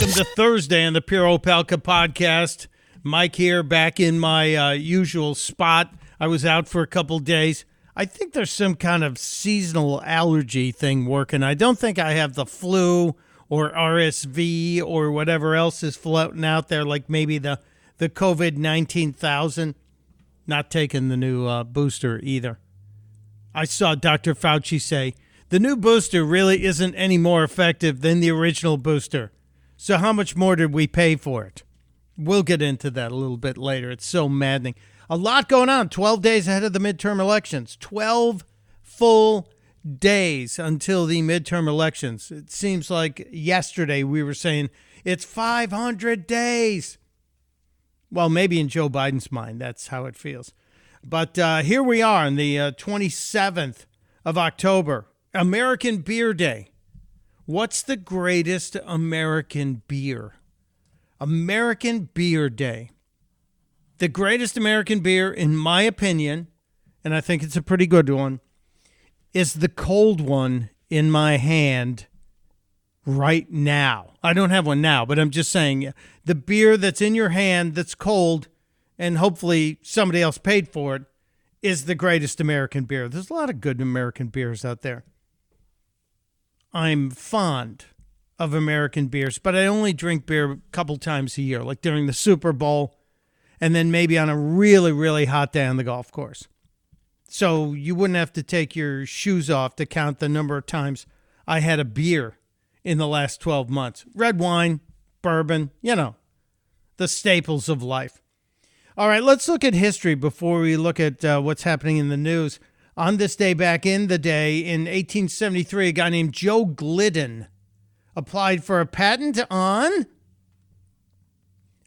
Welcome to Thursday on the Pure Opelka podcast. Mike here, back in my uh, usual spot. I was out for a couple days. I think there's some kind of seasonal allergy thing working. I don't think I have the flu or RSV or whatever else is floating out there, like maybe the the COVID nineteen thousand. Not taking the new uh, booster either. I saw Dr. Fauci say the new booster really isn't any more effective than the original booster. So, how much more did we pay for it? We'll get into that a little bit later. It's so maddening. A lot going on 12 days ahead of the midterm elections. 12 full days until the midterm elections. It seems like yesterday we were saying it's 500 days. Well, maybe in Joe Biden's mind, that's how it feels. But uh, here we are on the uh, 27th of October, American Beer Day. What's the greatest American beer? American Beer Day. The greatest American beer, in my opinion, and I think it's a pretty good one, is the cold one in my hand right now. I don't have one now, but I'm just saying the beer that's in your hand that's cold and hopefully somebody else paid for it is the greatest American beer. There's a lot of good American beers out there. I'm fond of American beers, but I only drink beer a couple times a year, like during the Super Bowl and then maybe on a really, really hot day on the golf course. So you wouldn't have to take your shoes off to count the number of times I had a beer in the last 12 months. Red wine, bourbon, you know, the staples of life. All right, let's look at history before we look at uh, what's happening in the news. On this day, back in the day, in 1873, a guy named Joe Glidden applied for a patent on.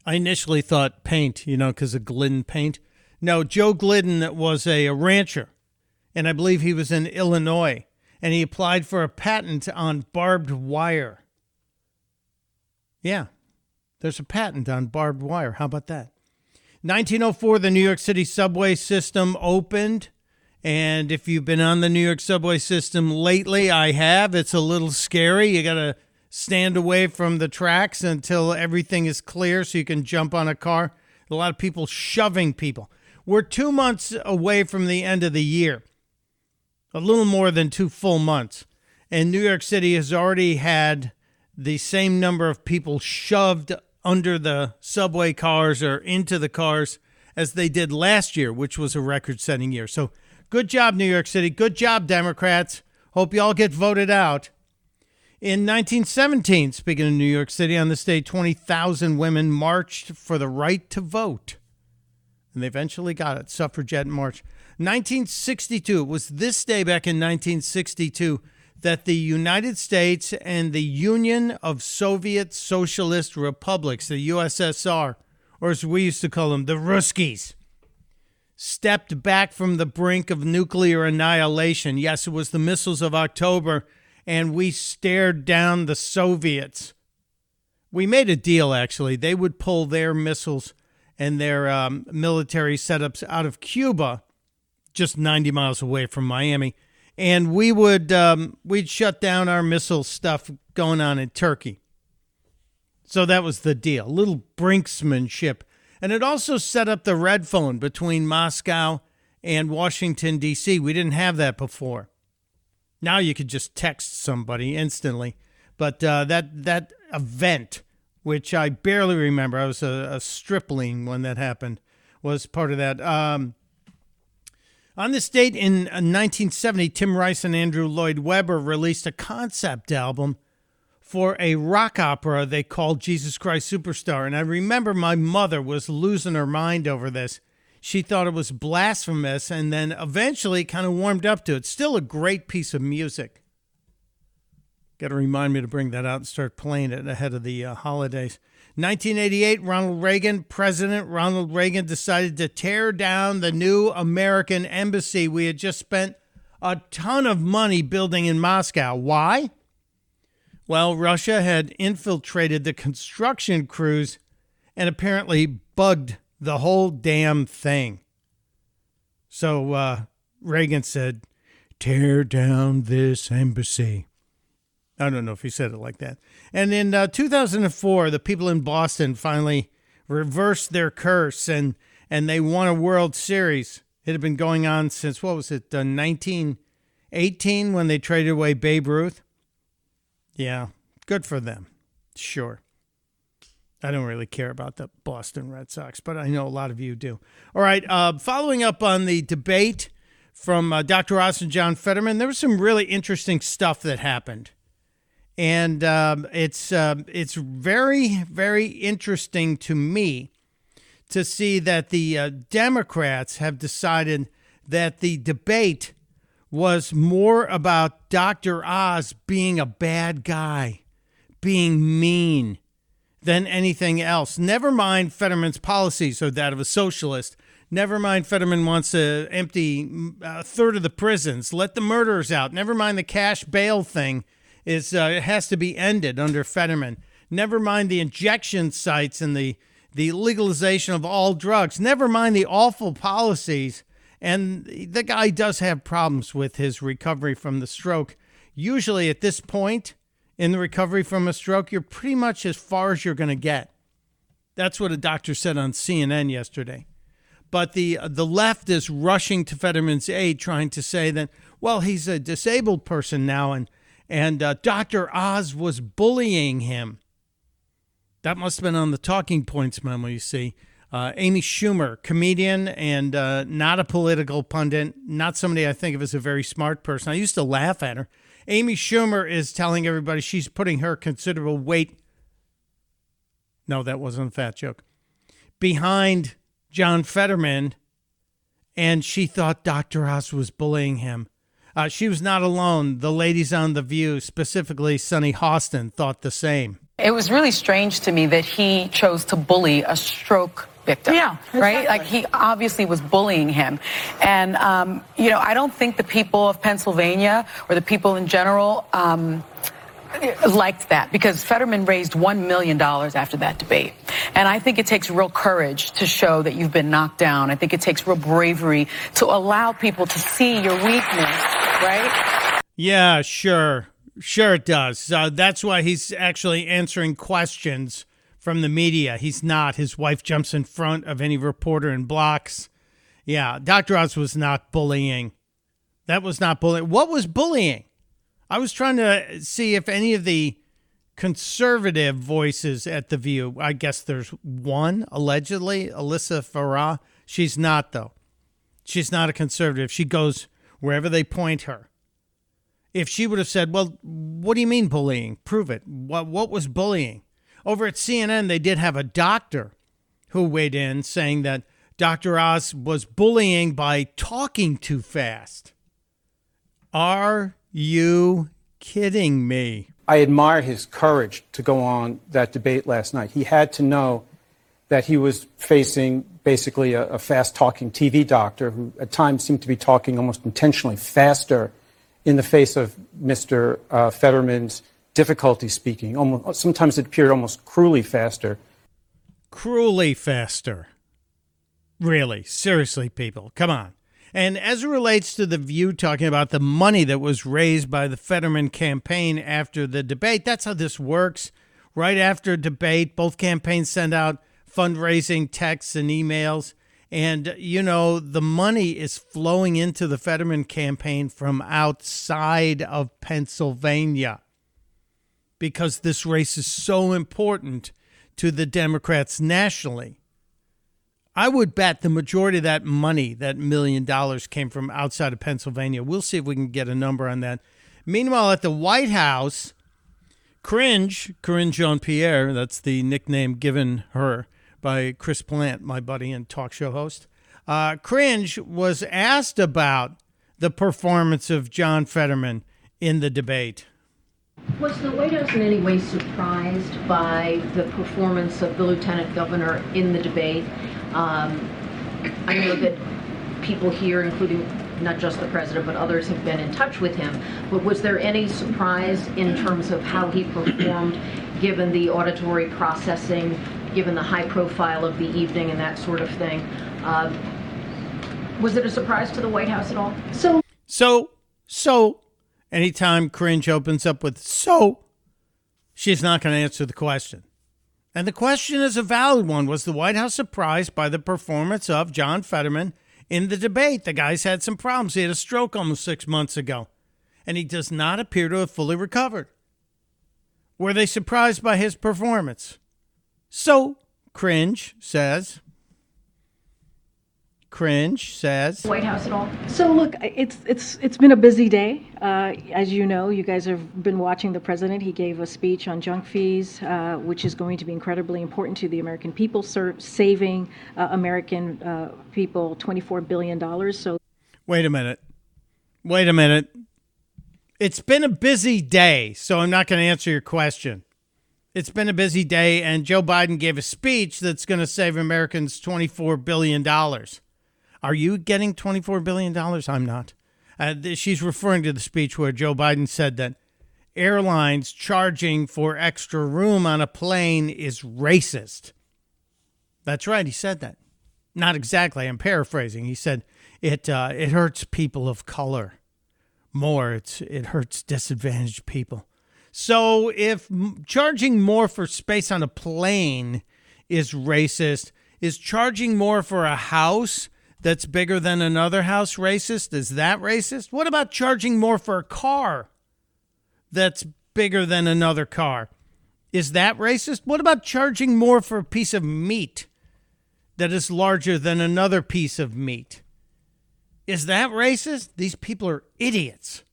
I initially thought paint, you know, because of Glidden paint. No, Joe Glidden was a, a rancher, and I believe he was in Illinois, and he applied for a patent on barbed wire. Yeah, there's a patent on barbed wire. How about that? 1904, the New York City subway system opened. And if you've been on the New York subway system lately, I have. It's a little scary. You got to stand away from the tracks until everything is clear so you can jump on a car. A lot of people shoving people. We're two months away from the end of the year, a little more than two full months. And New York City has already had the same number of people shoved under the subway cars or into the cars as they did last year, which was a record setting year. So Good job, New York City. Good job, Democrats. Hope you all get voted out. In 1917, speaking of New York City, on this day, 20,000 women marched for the right to vote. And they eventually got it. Suffragette March. 1962, it was this day back in 1962 that the United States and the Union of Soviet Socialist Republics, the USSR, or as we used to call them, the Ruskies, stepped back from the brink of nuclear annihilation. Yes, it was the missiles of October, and we stared down the Soviets. We made a deal, actually. They would pull their missiles and their um, military setups out of Cuba, just 90 miles away from Miami, and we would um, we'd shut down our missile stuff going on in Turkey. So that was the deal. A little brinksmanship and it also set up the red phone between Moscow and Washington, D.C. We didn't have that before. Now you could just text somebody instantly. But uh, that, that event, which I barely remember, I was a, a stripling when that happened, was part of that. Um, on this date in 1970, uh, Tim Rice and Andrew Lloyd Webber released a concept album for a rock opera they called Jesus Christ Superstar. And I remember my mother was losing her mind over this. She thought it was blasphemous and then eventually kind of warmed up to it. Still a great piece of music. Got to remind me to bring that out and start playing it ahead of the uh, holidays. 1988, Ronald Reagan, President Ronald Reagan decided to tear down the new American embassy we had just spent a ton of money building in Moscow. Why? Well, Russia had infiltrated the construction crews and apparently bugged the whole damn thing. So uh, Reagan said, Tear down this embassy. I don't know if he said it like that. And in uh, 2004, the people in Boston finally reversed their curse and and they won a World Series. It had been going on since what was it, uh, 1918 when they traded away Babe Ruth. Yeah, good for them. Sure. I don't really care about the Boston Red Sox, but I know a lot of you do. All right, uh, following up on the debate from uh, Dr. Oz and John Fetterman, there was some really interesting stuff that happened, and um, it's uh, it's very very interesting to me to see that the uh, Democrats have decided that the debate was more about Dr. Oz being a bad guy, being mean than anything else. Never mind Fetterman's policies or that of a socialist. Never mind Fetterman wants to empty a third of the prisons, let the murderers out. Never mind the cash bail thing is uh, has to be ended under Fetterman. Never mind the injection sites and the the legalization of all drugs. Never mind the awful policies. And the guy does have problems with his recovery from the stroke. Usually at this point, in the recovery from a stroke, you're pretty much as far as you're going to get. That's what a doctor said on CNN yesterday. But the the left is rushing to Fetterman's aid, trying to say that well, he's a disabled person now, and and uh, Dr. Oz was bullying him. That must have been on the talking points memo. You see, uh, Amy Schumer, comedian and uh, not a political pundit, not somebody I think of as a very smart person. I used to laugh at her. Amy Schumer is telling everybody she's putting her considerable weight. No, that wasn't a fat joke. Behind John Fetterman, and she thought Dr. Oz was bullying him. Uh, she was not alone. The ladies on The View, specifically Sunny Hostin, thought the same. It was really strange to me that he chose to bully a stroke victim. Yeah, right. Like he obviously was bullying him, and um, you know I don't think the people of Pennsylvania or the people in general. Um, liked that because Fetterman raised $1 million after that debate. And I think it takes real courage to show that you've been knocked down. I think it takes real bravery to allow people to see your weakness, right? Yeah, sure. Sure, it does. Uh, that's why he's actually answering questions from the media. He's not. His wife jumps in front of any reporter and blocks. Yeah, Dr. Oz was not bullying. That was not bullying. What was bullying? I was trying to see if any of the conservative voices at The View, I guess there's one, allegedly, Alyssa Farah. She's not, though. She's not a conservative. She goes wherever they point her. If she would have said, Well, what do you mean bullying? Prove it. What, what was bullying? Over at CNN, they did have a doctor who weighed in saying that Dr. Oz was bullying by talking too fast. Are you kidding me? I admire his courage to go on that debate last night. He had to know that he was facing basically a, a fast talking TV doctor who at times seemed to be talking almost intentionally faster in the face of Mr. Uh, Fetterman's difficulty speaking. Almost, sometimes it appeared almost cruelly faster. Cruelly faster. Really, seriously, people, come on. And as it relates to the view talking about the money that was raised by the Fetterman campaign after the debate, that's how this works. Right after debate, both campaigns send out fundraising texts and emails. And, you know, the money is flowing into the Fetterman campaign from outside of Pennsylvania because this race is so important to the Democrats nationally. I would bet the majority of that money, that million dollars, came from outside of Pennsylvania. We'll see if we can get a number on that. Meanwhile, at the White House, Cringe, Karine Jean Pierre, that's the nickname given her by Chris Plante, my buddy and talk show host. Uh, Cringe was asked about the performance of John Fetterman in the debate. Was the White House in any way surprised by the performance of the Lieutenant Governor in the debate? Um, I know that people here, including not just the president, but others have been in touch with him. But was there any surprise in terms of how he performed, given the auditory processing, given the high profile of the evening and that sort of thing? Uh, was it a surprise to the White House at all? So, So, so, Anytime cringe opens up with so, she's not going to answer the question. And the question is a valid one. Was the White House surprised by the performance of John Fetterman in the debate? The guy's had some problems. He had a stroke almost six months ago, and he does not appear to have fully recovered. Were they surprised by his performance? So, cringe says. Cringe says. White House at all? So look, it's it's it's been a busy day. Uh, as you know, you guys have been watching the president. He gave a speech on junk fees, uh, which is going to be incredibly important to the American people, ser- saving uh, American uh, people twenty-four billion dollars. So Wait a minute. Wait a minute. It's been a busy day, so I'm not going to answer your question. It's been a busy day, and Joe Biden gave a speech that's going to save Americans $24 billion. Are you getting $24 billion? I'm not. Uh, she's referring to the speech where Joe Biden said that airlines charging for extra room on a plane is racist. That's right. He said that. Not exactly. I'm paraphrasing. He said it uh, it hurts people of color more. It's it hurts disadvantaged people. So if charging more for space on a plane is racist, is charging more for a house that's bigger than another house racist? Is that racist? What about charging more for a car that's bigger than another car? Is that racist? What about charging more for a piece of meat that is larger than another piece of meat? Is that racist? These people are idiots.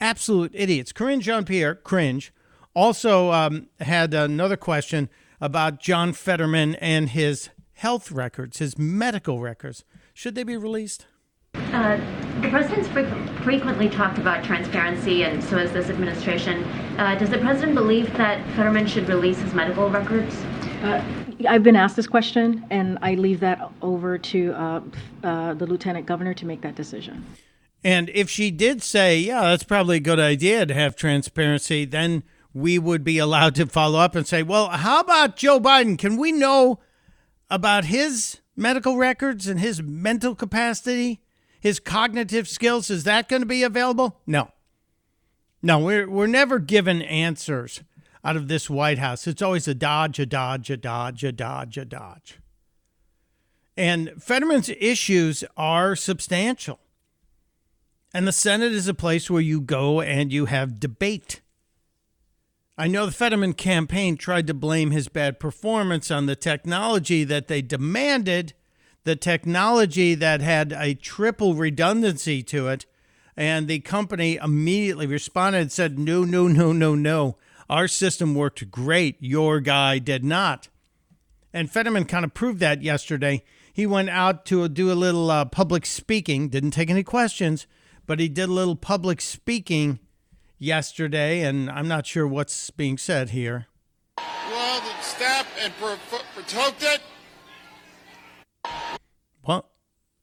Absolute idiots. Karine Jean Pierre, cringe, also um, had another question about John Fetterman and his health records, his medical records. Should they be released? Uh, the president's frequent, frequently talked about transparency, and so has this administration. Uh, does the president believe that Fetterman should release his medical records? uh, I've been asked this question, and I leave that over to uh, uh, the lieutenant governor to make that decision. And if she did say, yeah, that's probably a good idea to have transparency, then we would be allowed to follow up and say, well, how about Joe Biden? Can we know about his medical records and his mental capacity, his cognitive skills? Is that going to be available? No. No, we're, we're never given answers out of this White House. It's always a dodge, a dodge, a dodge, a dodge, a dodge. And Fetterman's issues are substantial. And the Senate is a place where you go and you have debate. I know the Fetterman campaign tried to blame his bad performance on the technology that they demanded, the technology that had a triple redundancy to it. And the company immediately responded and said, no, no, no, no, no. Our system worked great. Your guy did not. And Fetterman kind of proved that yesterday. He went out to do a little uh, public speaking, didn't take any questions, but he did a little public speaking yesterday, and I'm not sure what's being said here. Well, the staff and pro- pro- protected. What?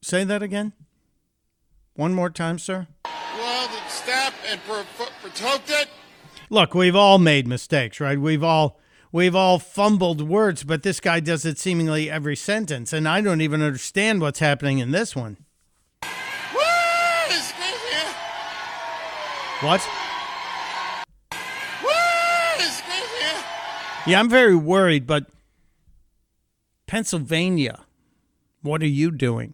Say that again? One more time, sir? Well, the staff and pro- protected. Look, we've all made mistakes, right? We've all we've all fumbled words, but this guy does it seemingly every sentence, and I don't even understand what's happening in this one. Woo! What? Yeah, I'm very worried, but Pennsylvania, what are you doing?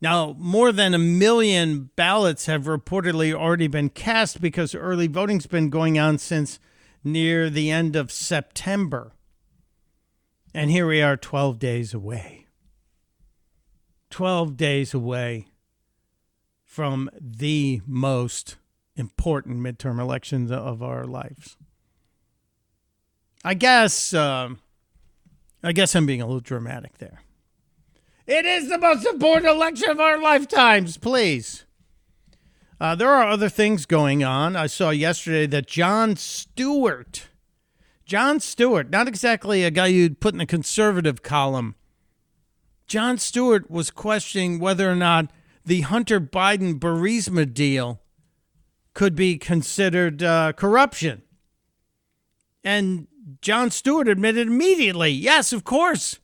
Now, more than a million ballots have reportedly already been cast because early voting's been going on since near the end of September. And here we are 12 days away. 12 days away from the most important midterm elections of our lives. I guess um, I guess I'm being a little dramatic there. It is the most important election of our lifetimes, please. Uh, there are other things going on. I saw yesterday that Jon Stewart, Jon Stewart, not exactly a guy you'd put in the conservative column, Jon Stewart was questioning whether or not the Hunter Biden Burisma deal could be considered uh, corruption. And Jon Stewart admitted immediately, yes, of course,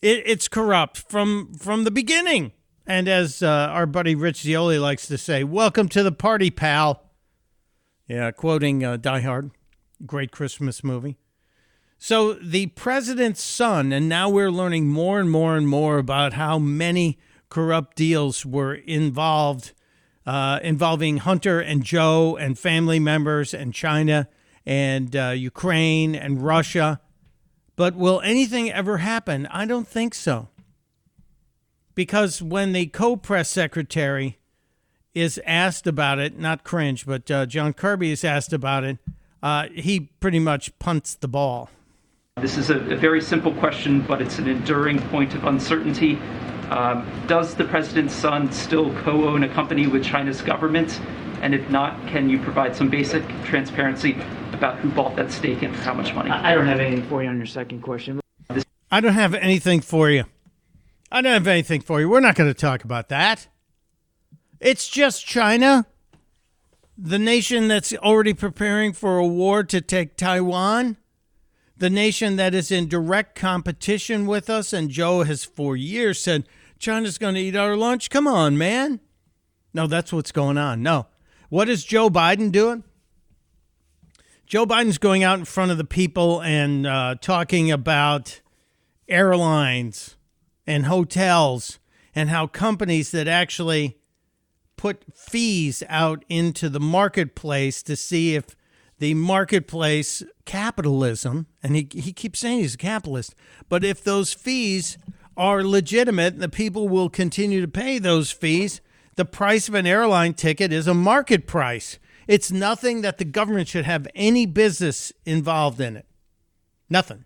it, it's corrupt from from the beginning. And as uh, our buddy Rich Zeoli likes to say, welcome to the party, pal. Yeah, quoting uh, Die Hard, great Christmas movie. So the president's son, and now we're learning more and more and more about how many corrupt deals were involved, uh, involving Hunter and Joe and family members and China and uh, Ukraine and Russia. But will anything ever happen? I don't think so. Because when the co press secretary is asked about it, not cringe, but uh, John Kirby is asked about it, uh, he pretty much punts the ball. This is a, a very simple question, but it's an enduring point of uncertainty. Um, does the president's son still co own a company with China's government? And if not, can you provide some basic transparency about who bought that stake and for how much money? I I don't have anything for you on your second question. I don't have anything for you. I don't have anything for you. We're not going to talk about that. It's just China, the nation that's already preparing for a war to take Taiwan, the nation that is in direct competition with us. And Joe has for years said, China's going to eat our lunch. Come on, man. No, that's what's going on. No. What is Joe Biden doing? Joe Biden's going out in front of the people and uh, talking about airlines and hotels and how companies that actually put fees out into the marketplace to see if the marketplace capitalism, and he, he keeps saying he's a capitalist, but if those fees are legitimate, and the people will continue to pay those fees. The price of an airline ticket is a market price. It's nothing that the government should have any business involved in it. Nothing.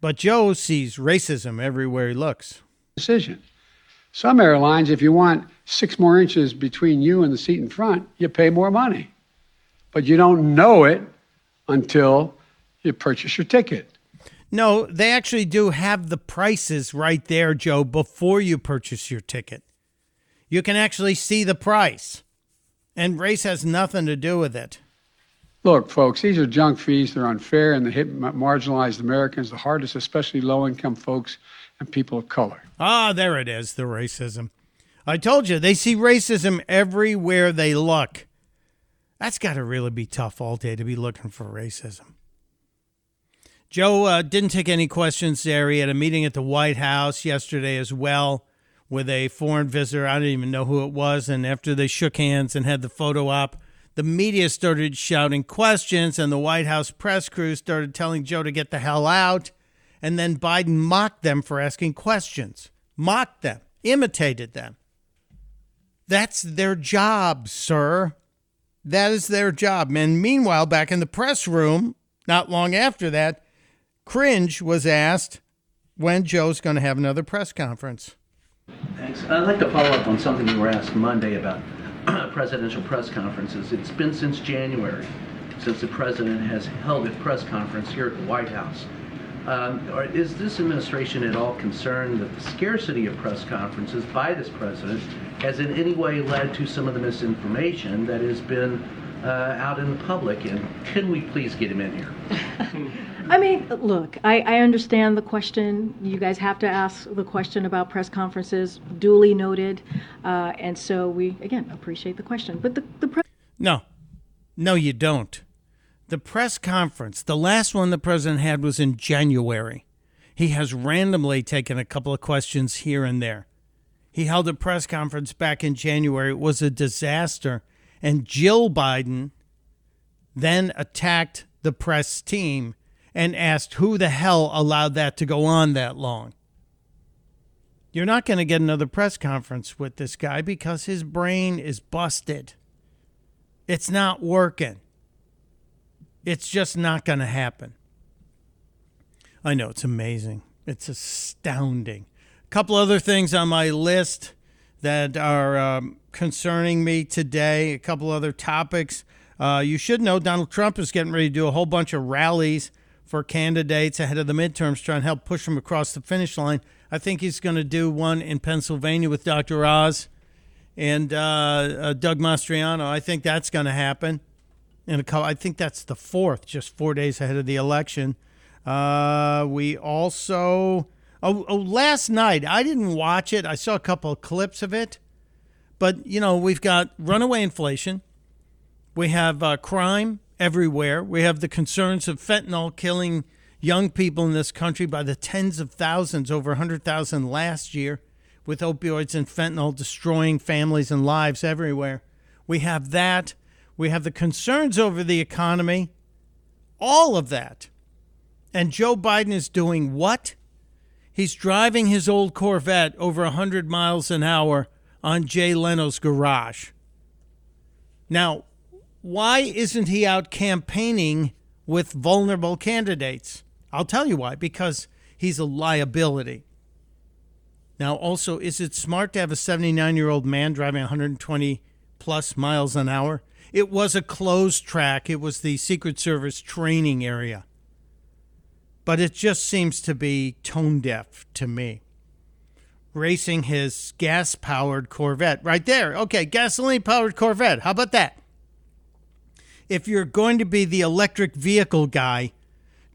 But Joe sees racism everywhere he looks. decision. Some airlines, if you want six more inches between you and the seat in front, you pay more money. But you don't know it until you purchase your ticket. No, they actually do have the prices right there, Joe, before you purchase your ticket. You can actually see the price. And race has nothing to do with it. Look, folks, these are junk fees. They're unfair and they hit marginalized Americans the hardest, especially low income folks and people of color. Ah, there it is, the racism. I told you, they see racism everywhere they look. That's got to really be tough all day to be looking for racism. Joe uh, didn't take any questions there. He had a meeting at the White House yesterday as well with a foreign visitor. I didn't even know who it was. And after they shook hands and had the photo op, the media started shouting questions, and the White House press crew started telling Joe to get the hell out. And then Biden mocked them for asking questions, mocked them, imitated them. That's their job, sir. That is their job. And meanwhile, back in the press room, not long after that, Cringe was asked when Joe's going to have another press conference. Thanks. I'd like to follow up on something you were asked Monday about presidential press conferences. It's been since January since the president has held a press conference here at the White House. Um, or is this administration at all concerned that the scarcity of press conferences by this president has in any way led to some of the misinformation that has been uh, out in the public? And can we please get him in here? I mean, look, I, I understand the question. You guys have to ask the question about press conferences, duly noted. Uh, and so we, again, appreciate the question. But the, the press No, no, you don't. The press conference, the last one the president had was in January. He has randomly taken a couple of questions here and there. He held a press conference back in January. It was a disaster. And Jill Biden then attacked the press team and asked who the hell allowed that to go on that long. You're not going to get another press conference with this guy because his brain is busted. It's not working. It's just not going to happen. I know it's amazing. It's astounding. A couple other things on my list that are um, concerning me today. A couple other topics. Uh, you should know Donald Trump is getting ready to do a whole bunch of rallies for candidates ahead of the midterms, trying to help push them across the finish line. I think he's going to do one in Pennsylvania with Dr. Oz and uh, uh, Doug Mastriano. I think that's going to happen. In a couple, I think that's the fourth, just four days ahead of the election. Uh, we also, oh, oh, last night I didn't watch it. I saw a couple of clips of it, but you know we've got runaway inflation, We have uh, crime everywhere. We have the concerns of fentanyl killing young people in this country by the tens of thousands, over 100,000 last year, with opioids and fentanyl destroying families and lives everywhere. We have that. We have the concerns over the economy. All of that. And Joe Biden is doing what? He's driving his old Corvette over 100 miles an hour on Jay Leno's garage. Now, why isn't he out campaigning with vulnerable candidates? I'll tell you why because he's a liability. Now, also, is it smart to have a 79 year old man driving 120 plus miles an hour? It was a closed track, it was the Secret Service training area. But it just seems to be tone deaf to me. Racing his gas powered Corvette right there. Okay, gasoline powered Corvette. How about that? If you're going to be the electric vehicle guy,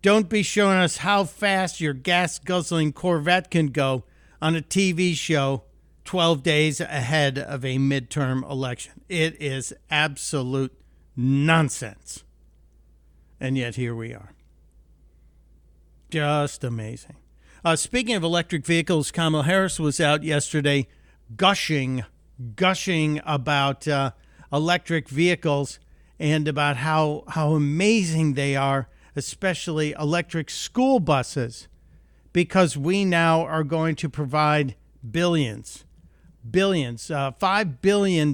don't be showing us how fast your gas guzzling Corvette can go on a TV show 12 days ahead of a midterm election. It is absolute nonsense. And yet here we are. Just amazing. Uh, speaking of electric vehicles, Kamala Harris was out yesterday gushing, gushing about uh, electric vehicles and about how, how amazing they are, especially electric school buses, because we now are going to provide billions, billions, uh, $5 billion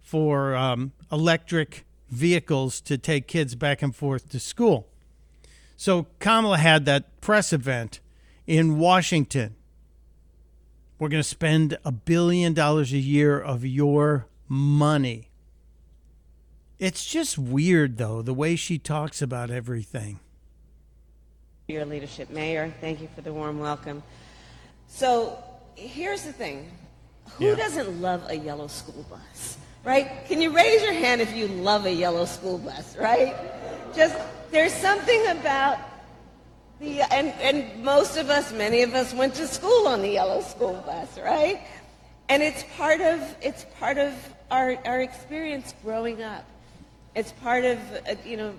for um, electric vehicles to take kids back and forth to school. So Kamala had that press event in Washington. We're going to spend a billion dollars a year of your money. It's just weird, though, the way she talks about everything. Your leadership, Mayor. Thank you for the warm welcome. So here's the thing who Yeah. doesn't love a yellow school bus? Right? Can you raise your hand if you love a yellow school bus, right? Just, there's something about the, and, and most of us, many of us went to school on the yellow school bus, right? And it's part of, it's part of our, our experience growing up. It's part of, uh, you know,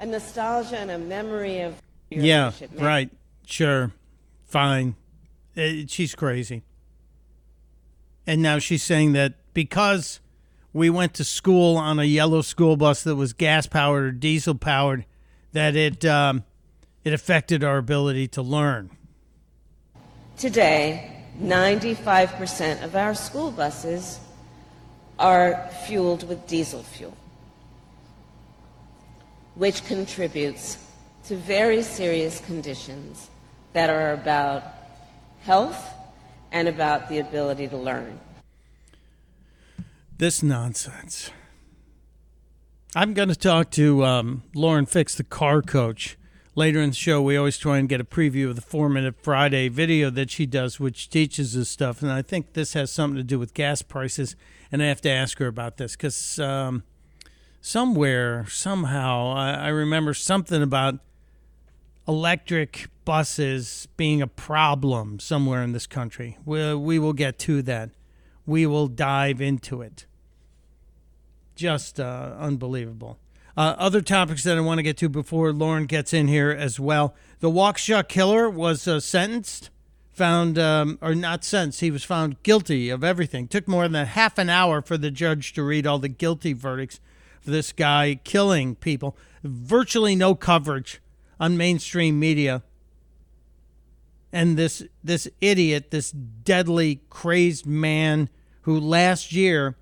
a nostalgia and a memory of your yeah, right. Sure. Fine. Uh, she's crazy. And now she's saying that because we went to school on a yellow school bus that was gas powered or diesel powered, that it um, it affected our ability to learn. Today, 95% of our school buses are fueled with diesel fuel, which contributes to very serious conditions that are about health and about the ability to learn. This nonsense. I'm going to talk to um, Lauren Fix, the car coach. Later in the show, we always try and get a preview of the Four Minute Friday video that she does, which teaches us stuff. And I think this has something to do with gas prices. And I have to ask her about this because um, somewhere, somehow, I, I remember something about electric buses being a problem somewhere in this country. We, we will get to that. We will dive into it. Just uh, unbelievable. Uh, other topics that I want to get to before Lauren gets in here as well. The Waukesha killer was uh, sentenced, found, um, or not sentenced, he was found guilty of everything. Took more than half an hour for the judge to read all the guilty verdicts this guy killing people. Virtually no coverage on mainstream media. And this this idiot, this deadly crazed man who last year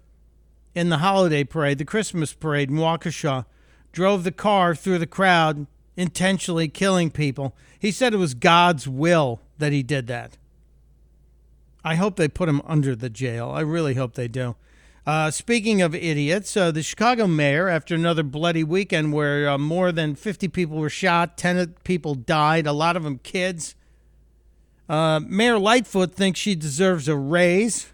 in the holiday parade, the Christmas parade in Waukesha, drove the car through the crowd, intentionally killing people. He said it was God's will that he did that. I hope they put him under the jail. I really hope they do. Uh, speaking of idiots, uh, the Chicago mayor, after another bloody weekend where uh, more than 50 people were shot, 10 people died, a lot of them kids, uh, Mayor Lightfoot thinks she deserves a raise.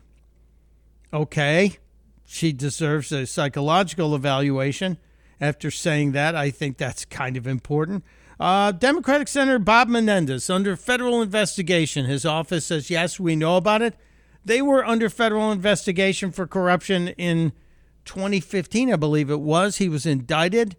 Okay. She deserves a psychological evaluation. After saying that, I think that's kind of important. Uh, Democratic Senator Bob Menendez under federal investigation. His office says, yes, we know about it. They were under federal investigation for corruption in 2015, I believe it was. He was indicted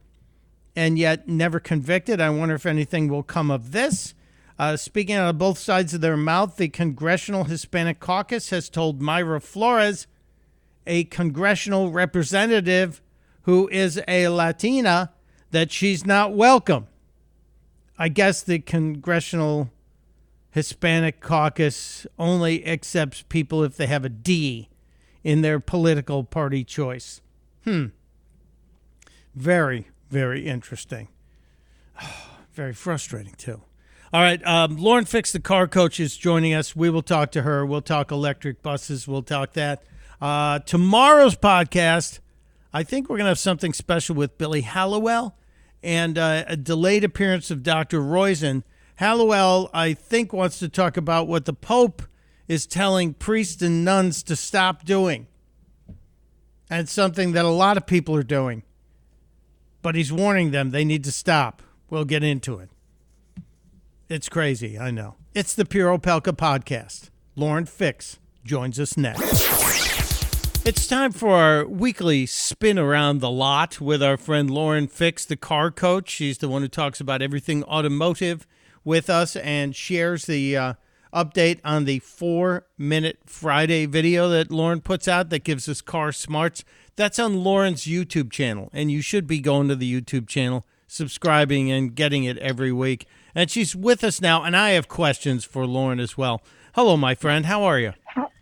and yet never convicted. I wonder if anything will come of this. Uh, speaking out of both sides of their mouth, the Congressional Hispanic Caucus has told Mayra Flores, a congressional representative who is a Latina, that she's not welcome. I guess the Congressional Hispanic Caucus only accepts people if they have a D in their political party choice. Hmm. Very, very interesting. Very frustrating, too. All right. Um, Lauren Fix, the car coach, is joining us. We will talk to her. We'll talk electric buses. We'll talk that. Uh, tomorrow's podcast, I think we're going to have something special with Billy Hallowell and uh, a delayed appearance of Dr. Roizen. Hallowell, I think, wants to talk about what the Pope is telling priests and nuns to stop doing. And something that a lot of people are doing. But he's warning them they need to stop. We'll get into it. It's crazy, I know. It's the Pure Opelka podcast. Lauren Fix joins us next. It's time for our weekly spin around the lot with our friend Lauren Fix, the car coach. She's the one who talks about everything automotive with us and shares the uh, update on the four minute Friday video that Lauren puts out that gives us car smarts. That's on Lauren's YouTube channel, and you should be going to the YouTube channel, subscribing, and getting it every week. And she's with us now, and I have questions for Lauren as well. Hello, my friend. How are you?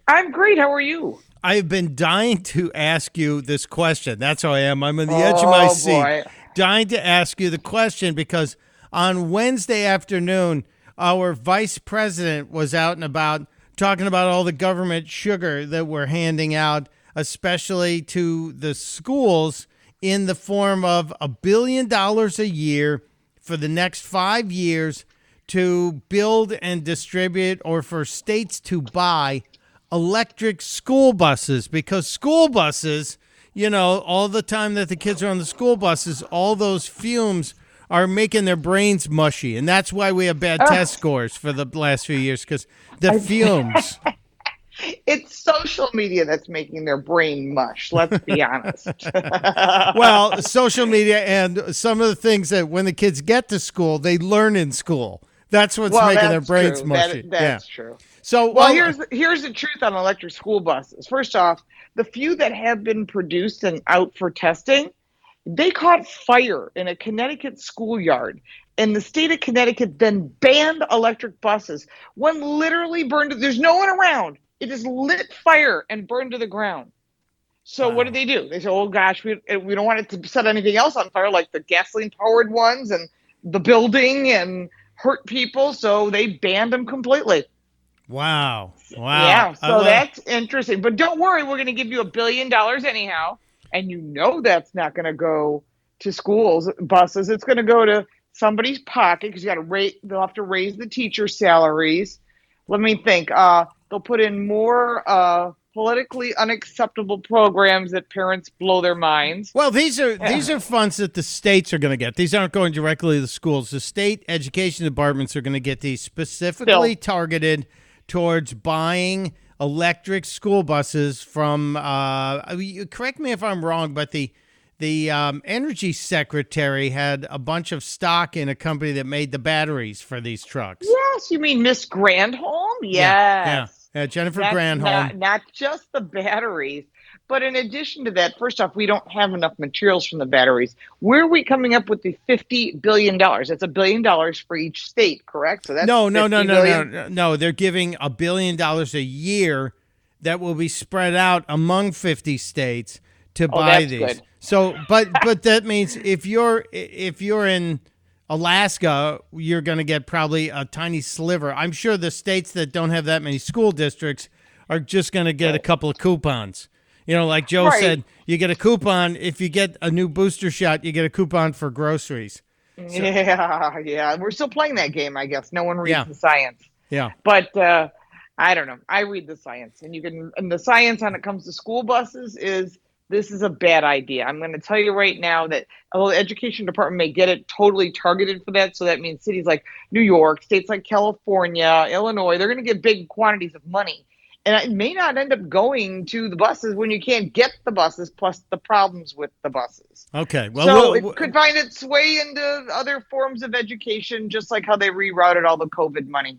I'm great. How are you? I've been dying to ask you this question. That's how I am. I'm on the edge of my Oh, seat, boy. dying to ask you the question because on Wednesday afternoon, our vice president was out and about talking about all the government sugar that we're handing out, especially to the schools, in the form of a billion dollars a year for the next five years to build and distribute or for states to buy electric school buses because school buses, you know, all the time that the kids are on the school buses, all those fumes are making their brains mushy. And that's why we have bad Ugh. test scores for the last few years because the fumes. It's social media that's making their brain mush. Let's be honest. well, social media and some of the things that when the kids get to school, they learn in school. That's what's well, making their brains true. That- mushy. that's yeah. true. So, well, well- here's here's the truth on electric school buses. First off, the few that have been produced and out for testing, they caught fire in a Connecticut schoolyard. And the state of Connecticut then banned electric buses. One literally burned. There's no one around. It just lit fire and burned to the ground. So what did they do? They said, "Oh gosh, we eh, we don't want it to set anything else on fire, like the gasoline powered ones and the building and hurt people." So they banned them completely. Wow. Wow. Yeah, so love- that's interesting. But don't worry, we're going to give you a billion dollars anyhow, and you know that's not going to go to schools buses. It's going to go to somebody's pocket because you got to rate. They'll have to raise the teacher salaries. Let me think. Uh, they'll put in more uh, politically unacceptable programs that parents blow their minds. Well, these are these are funds that the states are going to get. These aren't going directly to the schools. The state education departments are going to get these specifically Still. targeted towards buying electric school buses from. Uh, correct me if I'm wrong, but the the um, energy secretary had a bunch of stock in a company that made the batteries for these trucks. Yes, you mean Miss Granholm? Yes. Yeah, yeah. Uh, Jennifer That's Granholm. Not, not just the batteries, but in addition to that, first off, we don't have enough materials from the batteries. Where are we coming up with the fifty billion dollars? That's a billion dollars for each state, correct? So that's no, no, no, no, no, no, no. They're giving a billion dollars a year that will be spread out among 50 states to Oh, buy these. good. So, but but that means if you're if you're in Alaska, you're going to get probably a tiny sliver. I'm sure the states that don't have that many school districts are just going to get a couple of coupons. You know, like Joe Right. said, you get a coupon if you get a new booster shot, you get a coupon for groceries. yeah, yeah. We're still playing that game, I guess. No one reads Yeah. the science. Yeah. But uh, I don't know. I read the science, and you can. And the science when it comes to school buses is this is a bad idea. I'm going to tell you right now that although the education department may get it totally targeted for that, so that means cities like New York, states like California, Illinois, they're going to get big quantities of money. And it may not end up going to the buses when you can't get the buses, plus the problems with the buses. Okay. Well, so we'll- it could find its way into other forms of education, just like how they rerouted all the COVID money.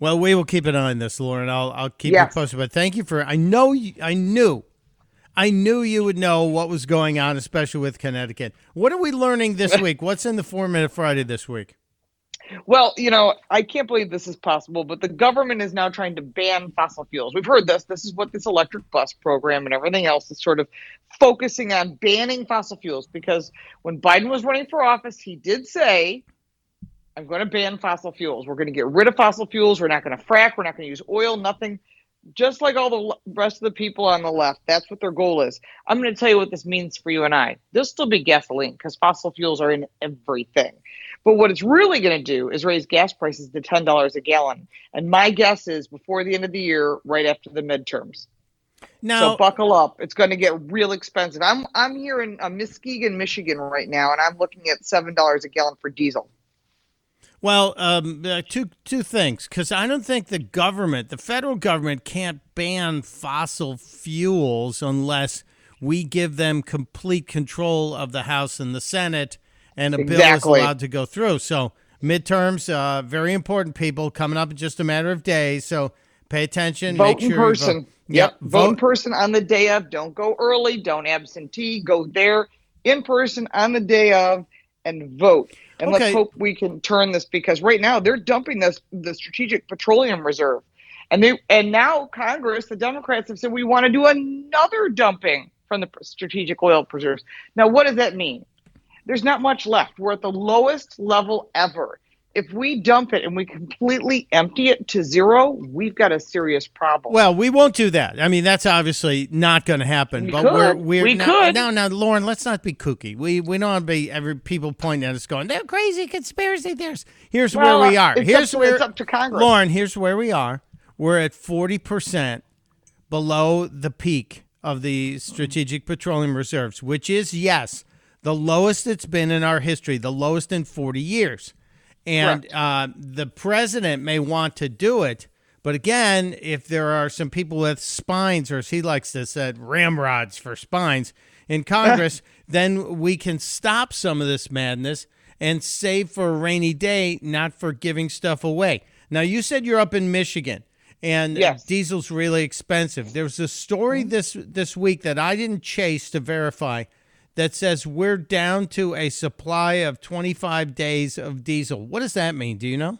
Well, we will keep an eye on this, Lauren. I'll I'll keep Yes. you posted. But thank you for. I know you, I knew, I knew you would know what was going on, especially with Connecticut. What are we learning this week? What's in the four minute Friday this week? Well, you know, I can't believe this is possible, but the government is now trying to ban fossil fuels. We've heard this. This is what this electric bus program and everything else is sort of focusing on banning fossil fuels because when Biden was running for office, he did say, I'm going to ban fossil fuels. We're going to get rid of fossil fuels. We're not going to frack. We're not going to use oil, nothing. Just like all the rest of the people on the left, that's what their goal is. I'm going to tell you what this means for you and I. There'll still be gasoline because fossil fuels are in everything. But what it's really going to do is raise gas prices to $10 a gallon. And my guess is before the end of the year, right after the midterms. Now, so buckle up. It's going to get real expensive. I'm I'm here in uh, Muskegon, Michigan right now, and I'm looking at seven dollars a gallon for diesel. Well, um, uh, two two things because I don't think the government, the federal government, can't ban fossil fuels unless we give them complete control of the House and the Senate, and a bill is allowed to go through. So midterms, uh, very important. People coming up in just a matter of days. So pay attention. Vote make in sure you person. vote. Yep. Yep. Vote in person on the day of. Don't go early. Don't absentee. Go there in person on the day of and vote. And Okay. let's hope we can turn this because right now they're dumping this the strategic petroleum reserve. And they and now Congress, the Democrats have said we want to do another dumping from the strategic oil preserves. Now what does that mean? There's not much left. We're at the lowest level ever. If we dump it and we completely empty it to zero, we've got a serious problem. Well, we won't do that. I mean, that's obviously not going to happen. We but could. we're we're We now, could. now now Lauren, let's not be kooky. We we don't want to be every people pointing at us going, they're crazy conspiracy theorists. Here's Well, where we are. Here's to- where it's up to Congress. Lauren, here's where we are. We're at forty percent below the peak of the strategic petroleum reserves, which is yes, the lowest it's been in our history, the lowest in forty years. And uh, the president may want to do it, but again, if there are some people with spines, or as he likes to say, ramrods for spines in Congress, then we can stop some of this madness and save for a rainy day, not for giving stuff away. Now, you said you're up in Michigan, and Yes. diesel's really expensive. There's a story this this week that I didn't chase to verify that says we're down to a supply of 25 days of diesel. What does that mean? Do you know?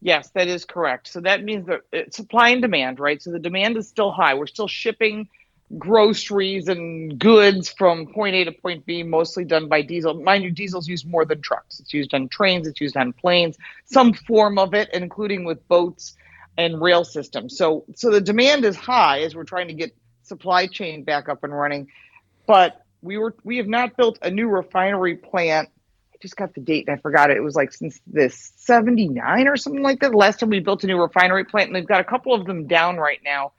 Yes, that is correct. So that means that it's supply and demand, right? So the demand is still high. We're still shipping groceries and goods from point A to point B, mostly done by diesel. Mind you, diesel's used more than trucks. It's used on trains, it's used on planes, some form of it, including with boats and rail systems. So so the demand is high as we're trying to get supply chain back up and running. But we were we have not built a new refinery plant I just got the date and I forgot it. It was like since this 79 or something like that. The last time we built a new refinery plant, and they've got a couple of them down right now.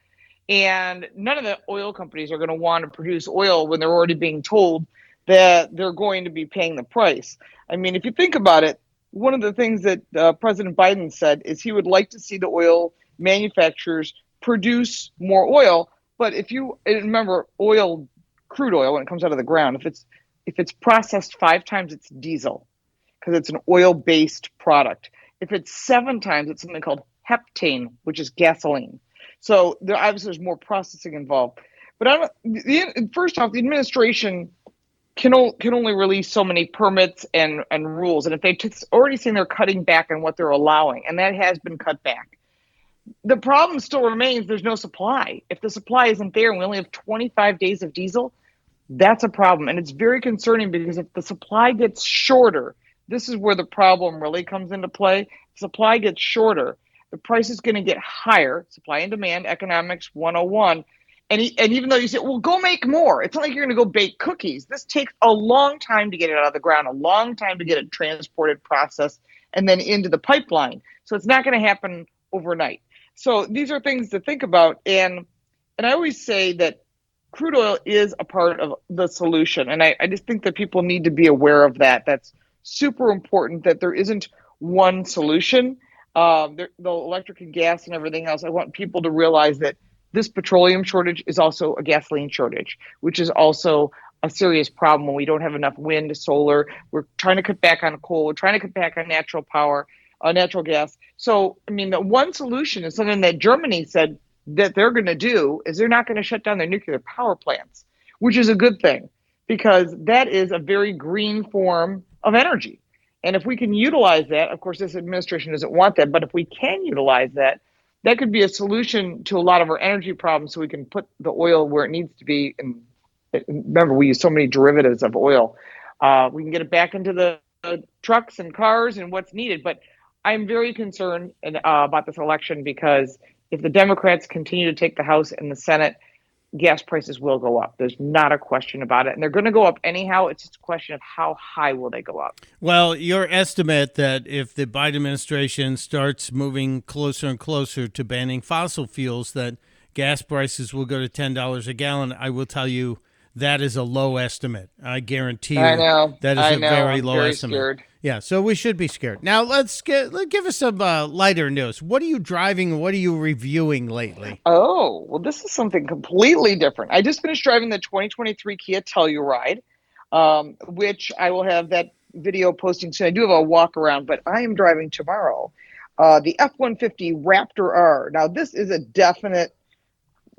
And none of the oil companies are going to want to produce oil when they're already being told that they're going to be paying the price. I mean, if you think about it, one of the things that uh, President Biden said is he would like to see the oil manufacturers produce more oil. But if you remember, oil, crude oil, when it comes out of the ground, if it's if it's processed five times, it's diesel because it's an oil based product. If it's seven times, it's something called heptane, which is gasoline. So there obviously there's more processing involved. But I don't, the, first off, the administration can, o- can only release so many permits and, and rules. And if they've t- already saying they're cutting back on what they're allowing, and that has been cut back, the problem still remains there's no supply. If the supply isn't there and we only have 25 days of diesel, that's a problem. And it's very concerning because if the supply gets shorter, this is where the problem really comes into play. Supply gets shorter, the price is going to get higher. Supply and demand, economics 101. And, he, and even though you say, well, go make more, it's not like you're going to go bake cookies. This takes a long time to get it out of the ground, a long time to get it transported, processed, and then into the pipeline. So it's not going to happen overnight. So these are things to think about. And and I always say that crude oil is a part of the solution. And I, I just think that people need to be aware of that. That's super important that there isn't one solution. Um, there, the electric and gas and everything else, I want people to realize that this petroleum shortage is also a gasoline shortage, which is also a serious problem when we don't have enough wind, solar. We're trying to cut back on coal. We're trying to cut back on natural power, uh, natural gas. So, I mean, the one solution is something that Germany said that they're going to do is they're not going to shut down their nuclear power plants, which is a good thing because that is a very green form of energy. And if we can utilize that, of course, this administration doesn't want that, but if we can utilize that, that could be a solution to a lot of our energy problems so we can put the oil where it needs to be. And remember, we use so many derivatives of oil. Uh, we can get it back into the uh, trucks and cars and what's needed. But I'm very concerned uh, about this election because if the Democrats continue to take the House and the Senate, gas prices will go up. There's not a question about it. And they're going to go up anyhow. It's just a question of how high will they go up. Well, your estimate that if the Biden administration starts moving closer and closer to banning fossil fuels, that gas prices will go to $10 a gallon, I will tell you that is a low estimate. I guarantee you I know. that is I a know. very I'm low very estimate. scared. Yeah, so we should be scared. Now let's get let give us some uh, lighter news. What are you driving? What are you reviewing lately? Oh, well, this is something completely different. I just finished driving the 2023 Kia Telluride, um, which I will have that video posting soon. I do have a walk around, but I am driving tomorrow uh, the F 150 Raptor R. Now, this is a definite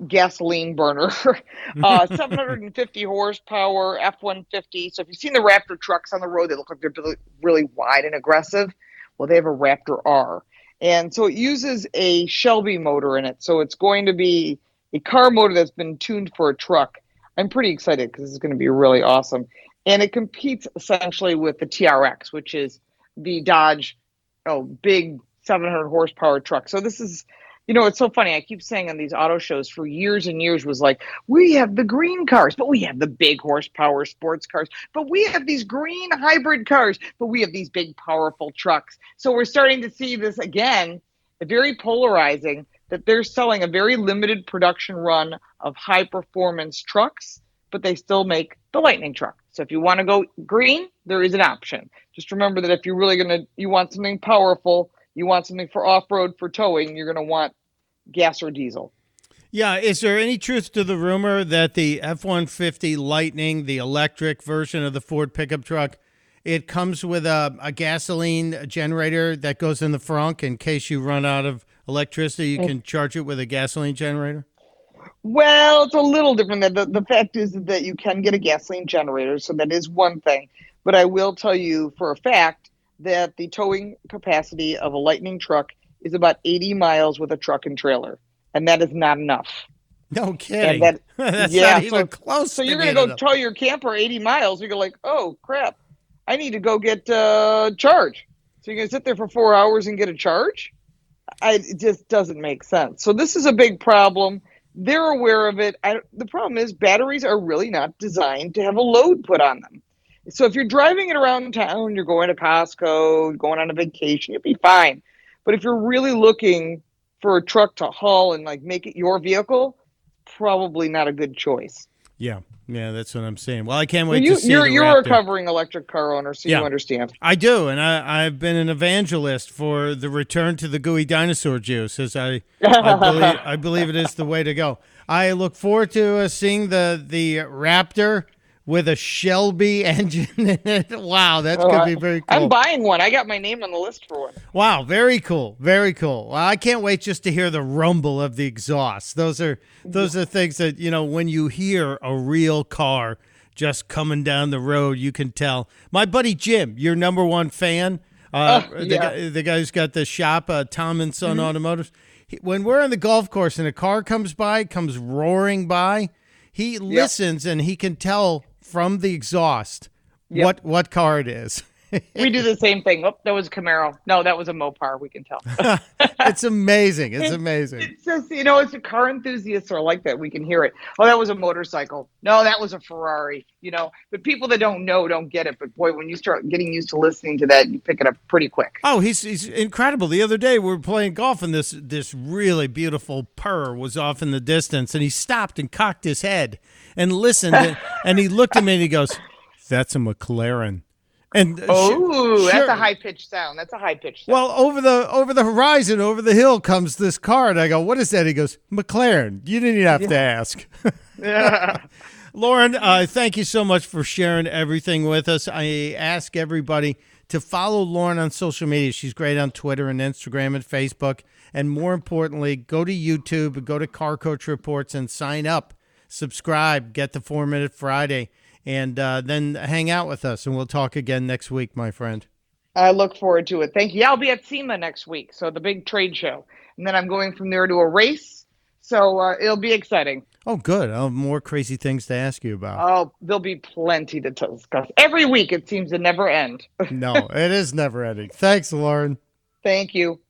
gasoline burner. uh, 750 horsepower F 150. So, if you've seen the Raptor trucks on the road, they look like they're really, really wide and aggressive. Well, they have a Raptor R. And so it uses a Shelby motor in it. So it's going to be a car motor that's been tuned for a truck. I'm pretty excited because this is going to be really awesome. And it competes essentially with the TRX, which is the Dodge, oh, big 700 horsepower truck. So this is, you know, it's so funny. I keep saying on these auto shows for years and years was like, we have the green cars, but we have the big horsepower sports cars, but we have these green hybrid cars, but we have these big powerful trucks. So we're starting to see this again, very polarizing that they're selling a very limited production run of high performance trucks, but they still make the lightning truck. So if you want to go green, there is an option. Just remember that if you're really going to you want something powerful, you want something for off-road for towing, you're going to want gas or diesel. Yeah, is there any truth to the rumor that the F 150 Lightning, the electric version of the Ford pickup truck, it comes with a, a gasoline generator that goes in the frunk in case you run out of electricity? You oh. can charge it with a gasoline generator? Well, it's a little different. The, the fact is that you can get a gasoline generator, so that is one thing. But I will tell you for a fact that the towing capacity of a Lightning truck is about 80 miles with a truck and trailer, and that is not enough. No kidding. That, That's yeah, not even so, close. So you're going to go tow your camper 80 miles. You go like, oh crap, I need to go get uh, charge. So you're going to sit there for four hours and get a charge? I, it just doesn't make sense. So this is a big problem. They're aware of it. I, the problem is batteries are really not designed to have a load put on them. So if you're driving it around town, you're going to Costco, going on a vacation, you'll be fine. But if you're really looking for a truck to haul and like make it your vehicle, probably not a good choice. Yeah, yeah, that's what I'm saying. Well, I can't wait you, to see you're you're a recovering electric car owner, so Yeah. you understand. I do, and I, I've been an evangelist for the return to the gooey dinosaur juice, as I I believe, I believe it is the way to go. I look forward to uh, seeing the the Raptor with a Shelby engine in it. Wow, that's Oh, gonna be very cool. I'm buying one. I got my name on the list for one. Wow, very cool, very cool. Well, I can't wait just to hear the rumble of the exhaust. Those are those are things that you know when you hear a real car just coming down the road, you can tell. My buddy Jim, your number one fan, uh, Oh, the, guy, the guy who's got the shop, uh, Tom and Son Mhm. Automotive. He, when we're on the golf course and a car comes by, comes roaring by, he listens and he can tell from the exhaust Yep. what what car it is. We do the same thing. Oh, that was a Camaro. No, that was a Mopar. We can tell. it's amazing. It's amazing. It's just you know, it's the car enthusiasts are like that. We can hear it. Oh, that was a motorcycle. No, that was a Ferrari. You know, but people that don't know don't get it. But boy, when you start getting used to listening to that, you pick it up pretty quick. Oh, he's he's incredible. The other day we were playing golf and this this really beautiful purr was off in the distance and he stopped and cocked his head and listened and, and he looked at me and he goes, "That's a McLaren." And uh, Oh, sure- that's a high pitched sound. That's a high pitched sound. Well, over the over the horizon, over the hill comes this car, and I go, "What is that?" He goes, "McLaren." You didn't even have to ask. yeah. Lauren, uh, thank you so much for sharing everything with us. I ask everybody to follow Lauren on social media. She's great on Twitter and Instagram and Facebook. And more importantly, go to YouTube, go to Car Coach Reports, and sign up, subscribe, get the Four Minute Friday, and uh, then hang out with us. And we'll talk again next week, my friend. I look forward to it. Thank you. I'll be at SEMA next week, so the big trade show, and then I'm going from there to a race. So uh, it'll be exciting. Oh, good. I'll have more crazy things to ask you about. Oh, there'll be plenty to discuss. Every week it seems to never end. no, it is never ending. Thanks, Lauren. Thank you.